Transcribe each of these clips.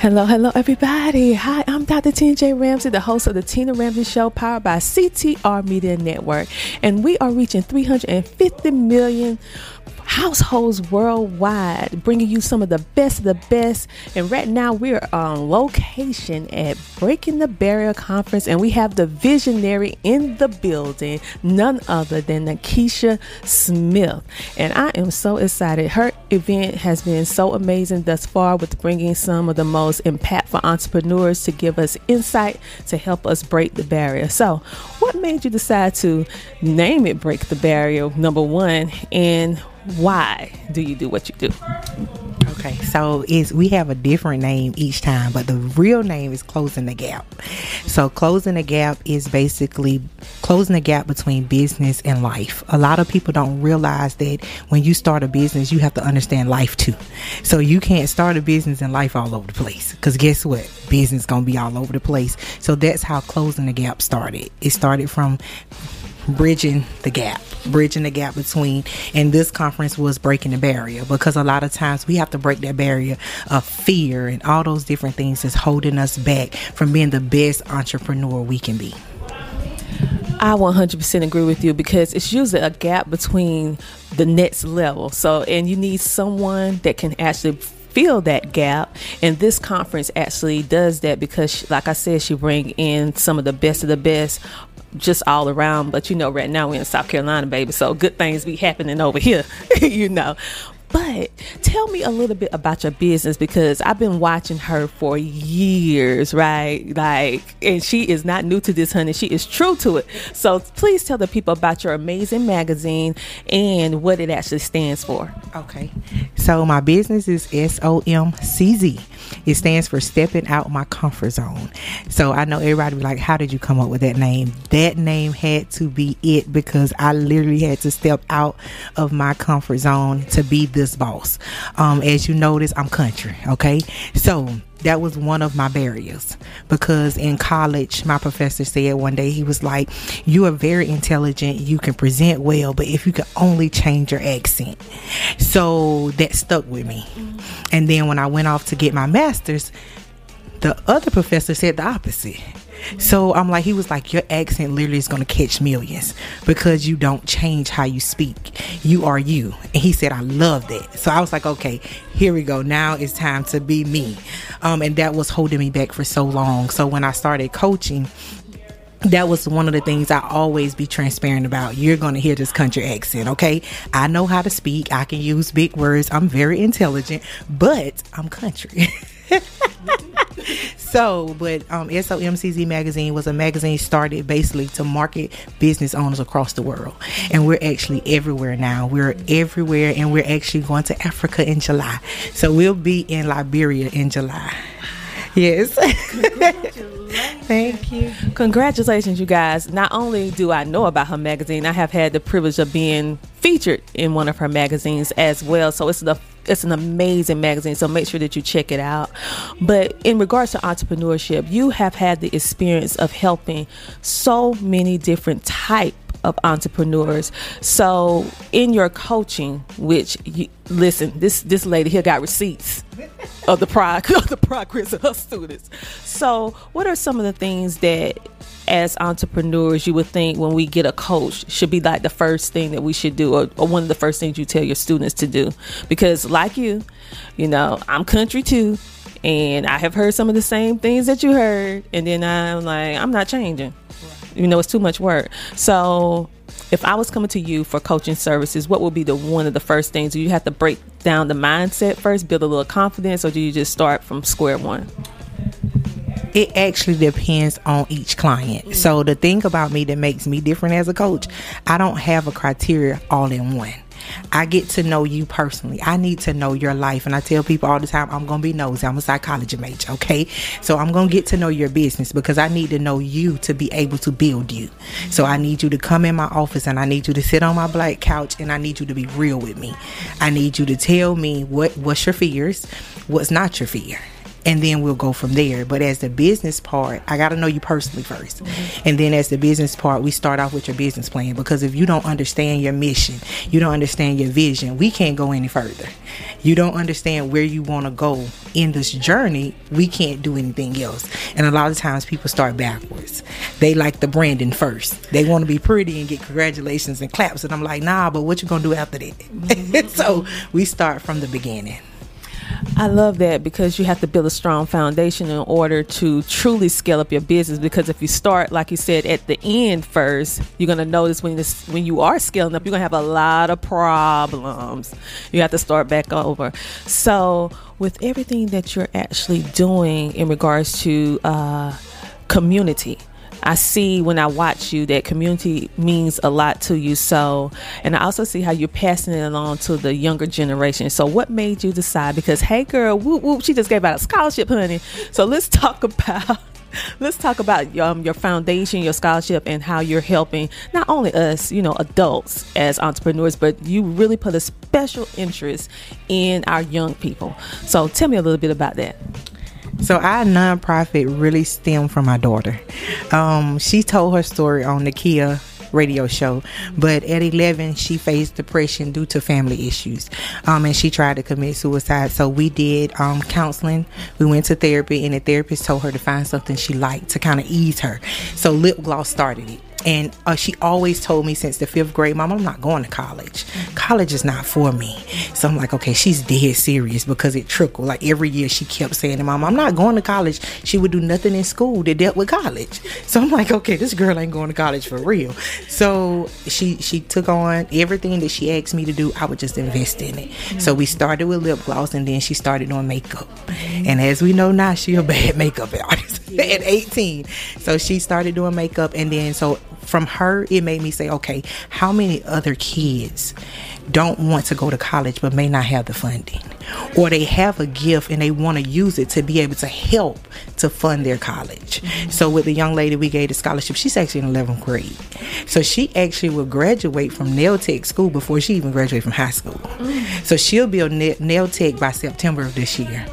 Hello, hello, everybody. Hi, I'm Dr. Tina J. Ramsay, the host of the Tina Ramsay Show, powered by CTR Media Network. And we are reaching 350 million households worldwide, bringing you some of the best of the best. And right now, we're on location at Breaking the Barrier Conference, and we have the visionary in the building, none other than Nakisha Smith. And I am so excited. Her event has been so amazing thus far with bringing some of the most impactful entrepreneurs to give us insight to help us break the barrier. So, what made you decide to name it Break the Barrier, number one? And why do you do what you do? Okay, so is we have a different name each time, but the real name is closing the gap. So closing the gap is basically closing the gap between business and life. A lot of people don't realize that when you start a business, you have to understand life too. So you can't start a business and life all over the place. Cause guess what? Business gonna be all over the place. So that's how closing the gap started. It started from bridging the gap bridging the gap between and this conference was breaking the barrier because a lot of times we have to break that barrier of fear and all those different things that's holding us back from being the best entrepreneur we can be I 100% agree with you because it's usually a gap between the next level. So, and you need someone that can actually fill that gap and this conference actually does that because she, like i said she bring in some of the best of the best just all around. But you know, right now we're in South Carolina, baby. So good things be happening over here, you know. But tell me a little bit about your business because I've been watching her for years, right? Like, and she is not new to this, honey. She is true to it. So please tell the people about your amazing magazine and what it actually stands for. Okay. So my business is S O M C Z. It stands for Stepping Out My Comfort Zone. So I know everybody be like, How did you come up with that name? That name had to be it because I literally had to step out of my comfort zone to be this boss. Um, as you notice, I'm country. Okay. So that was one of my barriers. Because in college my professor said one day he was like you are very intelligent. You can present well but if you could only change your accent. So that stuck with me. Mm-hmm. And then when i went off to get my master's the other professor said the opposite so I'm like, he was like, your accent literally is going to catch millions because you don't change how you speak. You are you. And he said, I love that. So I was like, okay, here we go. Now it's time to be me. Um, and that was holding me back for so long. So when I started coaching, that was one of the things I always be transparent about. You're going to hear this country accent, okay? I know how to speak. I can use big words. I'm very intelligent, but I'm country. so, but um, SOMCZ magazine was a magazine started basically to market business owners across the world, and we're actually everywhere now. We're everywhere, and we're actually going to Africa in July. So we'll be in Liberia in July. Yes. Thank you. Congratulations, you guys. Not only do I know about her magazine, I have had the privilege of being featured in one of her magazines as well. So it's the it's an amazing magazine. So make sure that you check it out. But in regards to entrepreneurship, you have had the experience of helping so many different type of entrepreneurs. So in your coaching, which you, listen, this this lady here got receipts of the prog- of the progress of her students. So what are some of the things that as entrepreneurs you would think when we get a coach should be like the first thing that we should do or, or one of the first things you tell your students to do because like you you know i'm country too and i have heard some of the same things that you heard and then i'm like i'm not changing you know it's too much work so if i was coming to you for coaching services what would be the one of the first things do you have to break down the mindset first build a little confidence or do you just start from square one it actually depends on each client. So the thing about me that makes me different as a coach, I don't have a criteria all in one. I get to know you personally. I need to know your life. And I tell people all the time, I'm going to be nosy. I'm a psychology major, okay? So I'm going to get to know your business because I need to know you to be able to build you. So I need you to come in my office and I need you to sit on my black couch and I need you to be real with me. I need you to tell me what what's your fears, what's not your fear and then we'll go from there. But as the business part, I got to know you personally 1st mm-hmm. and then as the business part, we start off with your business plan because if you don't understand your mission, you don't understand your vision, we can't go any further. You don't understand where you want to go in this journey, we can't do anything else. And a lot of times people start backwards. They like the branding first. They want to be pretty and get congratulations and claps. And I'm like, nah, but what you gonna do after that? Mm-hmm. so we start from the beginning. I love that because you have to build a strong foundation in order to truly scale up your business. Because if you start, like you said, at the end first, you're gonna notice when this when you are scaling up, you're gonna have a lot of problems. You have to start back over. So, with everything that you're actually doing in regards to uh, community, I see when I watch you that community means a lot to you. So, and I also see how you're passing it along to the younger generation. So, what made you decide? Because, hey, girl, whoop whoop, she just gave out a scholarship, honey. So, let's talk about. Let's talk about um, your foundation, your scholarship, and how you're helping not only us, you know, adults as entrepreneurs, but you really put a special interest in our young people. So, tell me a little bit about that. So our nonprofit really stemmed from my daughter. Um, she told her story on the Kia radio show. But at 11, she faced depression due to family issues. Um, and she tried to commit suicide. So we did um, counseling. We went to therapy, and the therapist told her to find something she liked to kind of ease her. So lip gloss started it. And uh, she always told me since the fifth grade, Mom, I'm not going to college. College is not for me. So I'm like, okay, she's dead serious because it trickled. Like every year she kept saying, to Mom, I'm not going to college. She would do nothing in school that dealt with college. So I'm like, okay, this girl ain't going to college for real. So she she took on everything that she asked me to do. I would just invest in it. So we started with lip gloss and then she started doing makeup. And as we know now, she a bad makeup artist at 18. So she started doing makeup and then so from her, it made me say, okay, how many other kids don't want to go to college but may not have the funding? Or they have a gift and they want to use it to be able to help to fund their college. Mm-hmm. So, with the young lady we gave the scholarship, she's actually in 11th grade. So, she actually will graduate from nail tech school before she even graduated from high school. Mm-hmm. So, she'll be a nail tech by September of this year.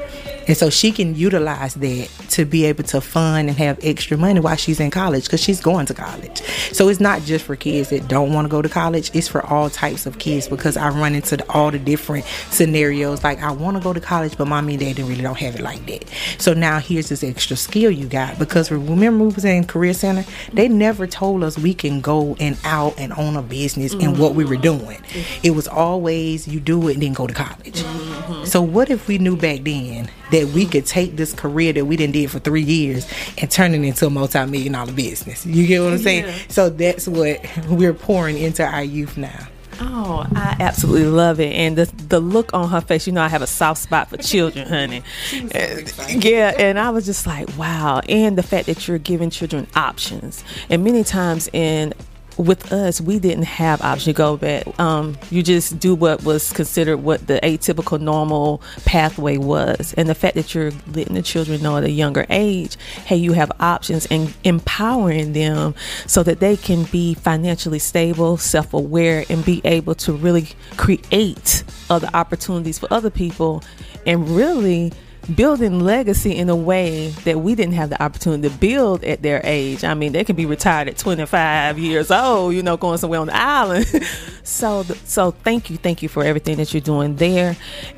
And so she can utilize that to be able to fund and have extra money while she's in college because she's going to college. So it's not just for kids that don't want to go to college, it's for all types of kids because I run into the, all the different scenarios. Like, I want to go to college, but mommy and daddy really don't have it like that. So now here's this extra skill you got because remember, we was in Career Center, they never told us we can go and out and own a business mm-hmm. and what we were doing. It was always you do it and then go to college. Mm-hmm. So, what if we knew back then that we could take this career that we didn't did for three years and turn it into a multi-million dollar business. You get what I'm saying? Yeah. So that's what we're pouring into our youth now. Oh, I absolutely love it, and the the look on her face. You know, I have a soft spot for children, honey. yeah, and I was just like, wow. And the fact that you're giving children options, and many times in with us, we didn't have option to go back. Um, you just do what was considered what the atypical normal pathway was, and the fact that you're letting the children know at a younger age, hey, you have options, and empowering them so that they can be financially stable, self-aware, and be able to really create other opportunities for other people, and really building legacy in a way that we didn't have the opportunity to build at their age. I mean, they can be retired at 25 years old, you know, going somewhere on the island. so, so thank you, thank you for everything that you're doing there.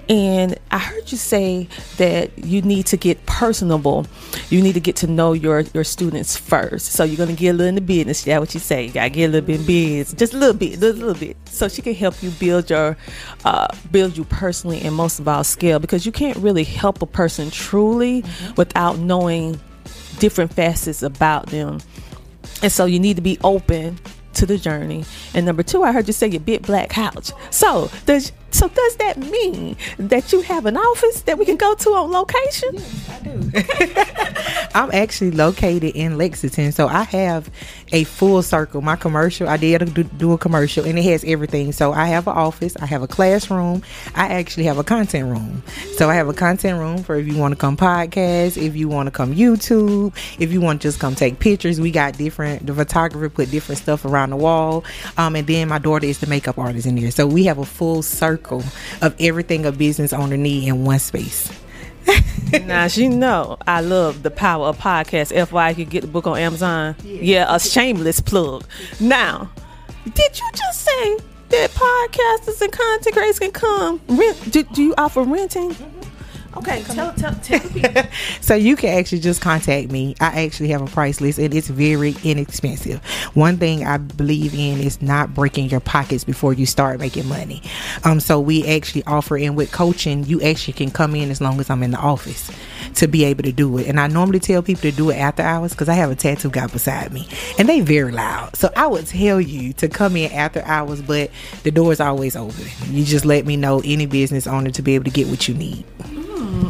And I heard you say that you need to get personable. You need to get to know your your students first. So you're gonna get a little in the business. Yeah, what you say. You gotta get a little bit in business, just a little bit, a little, little bit, so she can help you build your uh, build you personally and most of all scale because you can't really help a person truly mm-hmm. without knowing different facets about them. And so you need to be open to the journey. And number two, I heard you say your big black couch. So does so does that mean that you have an office that we can go to on location? Yes, I do. I'm actually located in Lexington, so I have a full circle. My commercial, I did do, a commercial, and it has everything. So I have an office, I have a classroom, I actually have a content room. So I have a content room for if you want to come podcast, if you want to come YouTube, if you want to just come take pictures. We got different. The photographer put different stuff around the wall, um, and then my daughter is the makeup artist in there. So we have a full circle of everything a business owner need in one space. now she know I love the power of podcast. FY, you can get the book on Amazon. Yeah, yeah a shameless plug. Now, did you just say that podcasters and content creators can come rent? Do, do you offer renting? Mm-hmm. Okay, tell, tell, tell so you can actually just contact me. I actually have a price list and it's very inexpensive. One thing I believe in is not breaking your pockets before you start making money. Um, so we actually offer in with coaching, you actually can come in as long as I'm in the office to be able to do it. And I normally tell people to do it after hours because I have a tattoo guy beside me and they very loud. So I would tell you to come in after hours, but the door is always open. You just let me know any business owner to be able to get what you need.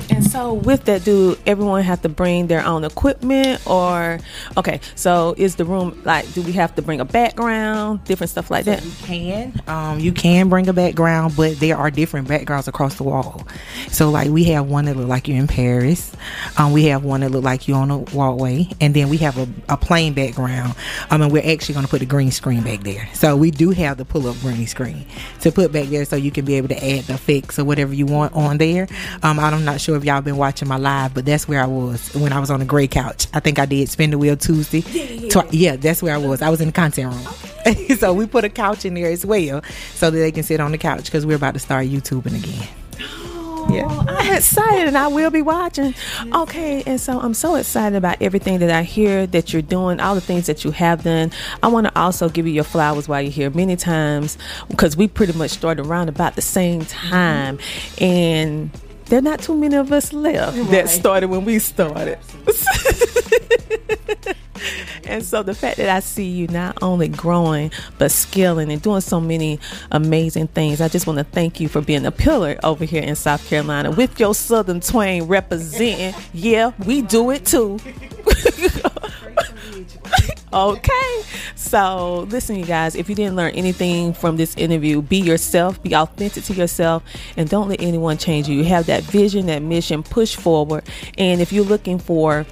And so, with that, do everyone have to bring their own equipment, or okay? So, is the room like? Do we have to bring a background, different stuff like that? You can, um, you can bring a background, but there are different backgrounds across the wall. So, like we have one that look like you're in Paris, um, we have one that look like you're on a walkway, and then we have a, a plain background. Um, and we're actually going to put a green screen back there. So we do have the pull up green screen to put back there, so you can be able to add the effects or whatever you want on there. Um, I'm not sure if y'all been watching my live, but that's where I was when I was on the gray couch. I think I did spin the wheel Tuesday. Yeah, Twi- yeah that's where I was. I was in the content room. Okay. so we put a couch in there as well so that they can sit on the couch because we're about to start YouTubing again. Oh, yeah. I'm excited and I will be watching. Okay, and so I'm so excited about everything that I hear that you're doing, all the things that you have done. I want to also give you your flowers while you're here. Many times, because we pretty much started around about the same time, and there are not too many of us left right. that started when we started. and so the fact that I see you not only growing but scaling and doing so many amazing things, I just want to thank you for being a pillar over here in South Carolina with your Southern Twain representing. Yeah, we do it too. okay. So, listen, you guys, if you didn't learn anything from this interview, be yourself, be authentic to yourself, and don't let anyone change you. You have that vision, that mission, push forward. And if you're looking for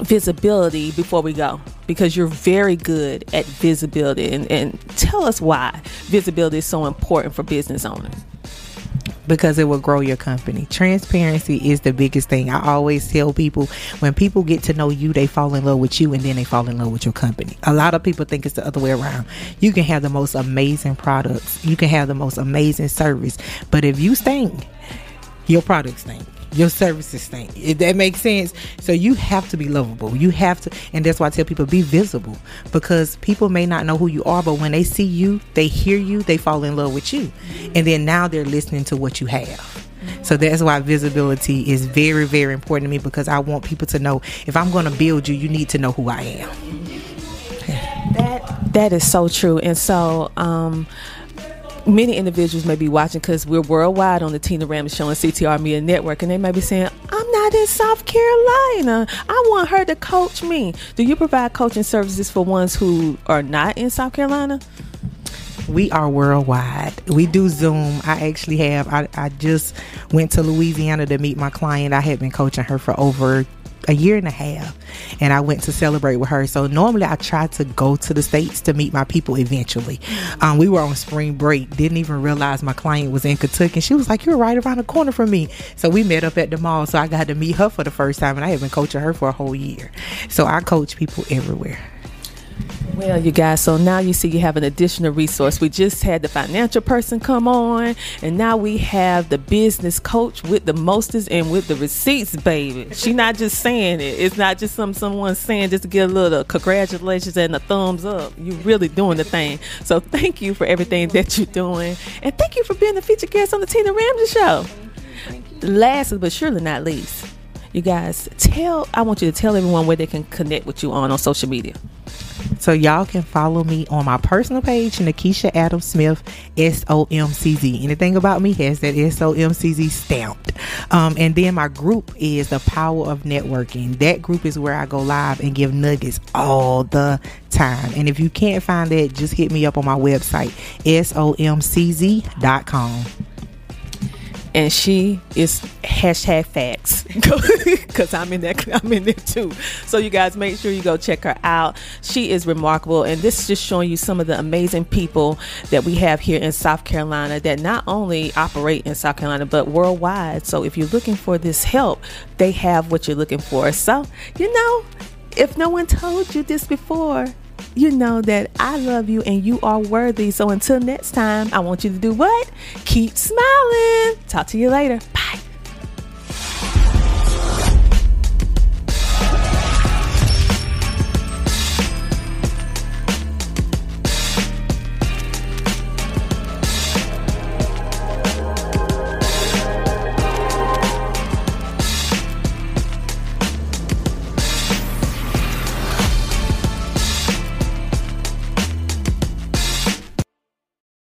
visibility before we go because you're very good at visibility and, and tell us why visibility is so important for business owners because it will grow your company. Transparency is the biggest thing. I always tell people when people get to know you, they fall in love with you and then they fall in love with your company. A lot of people think it's the other way around. You can have the most amazing products, you can have the most amazing service, but if you stink, your products stink your services stink. If that makes sense. So you have to be lovable. You have to, and that's why I tell people be visible because people may not know who you are, but when they see you, they hear you, they fall in love with you, and then now they're listening to what you have. So that's why visibility is very, very important to me because I want people to know if I'm going to build you, you need to know who I am. That that is so true, and so um, many individuals may be watching because we're worldwide on the Tina Ramsay Show and CTR Media Network, and they may be saying, I'm not in South Carolina. I want her to coach me. Do you provide coaching services for ones who are not in South Carolina? We are worldwide. We do Zoom. I actually have. I, I just went to Louisiana to meet my client. I had been coaching her for over a year and a half and I went to celebrate with her. So normally I try to go to the States to meet my people eventually. Um, we were on spring break, didn't even realize my client was in Kentucky. And she was like, You're right around the corner from me. So we met up at the mall. So I got to meet her for the first time and I have been coaching her for a whole year. So I coach people everywhere. Well, you guys, so now you see you have an additional resource. We just had the financial person come on, and now we have the business coach with the mostest and with the receipts, baby. She not just saying it. It's not just some someone saying just to get a little congratulations and a thumbs up. You're really doing the thing. So thank you for everything that you're doing, and thank you for being the featured guest on the Tina Ramsay Show. Last but surely not least, you guys tell. I want you to tell everyone where they can connect with you on on social media. So y'all can follow me on my personal page, Nakisha Adam Smith, S O M C Z. Anything about me has that S O M C Z stamped. Um, and then my group is the Power of Networking. That group is where I go live and give nuggets all the time. And if you can't find that, just hit me up on my website, somcz.com. and she is hashtag facts because I'm in that I'm in there too. So you guys make sure you go check her out. She is remarkable, and this is just showing you some of the amazing people that we have here in South Carolina that not only operate in South Carolina but worldwide. So if you're looking for this help, they have what you're looking for. So you know, if no one told you this before, you know that I love you and you are worthy. So until next time, I want you to do what? Keep smiling. Talk to you later. Bye.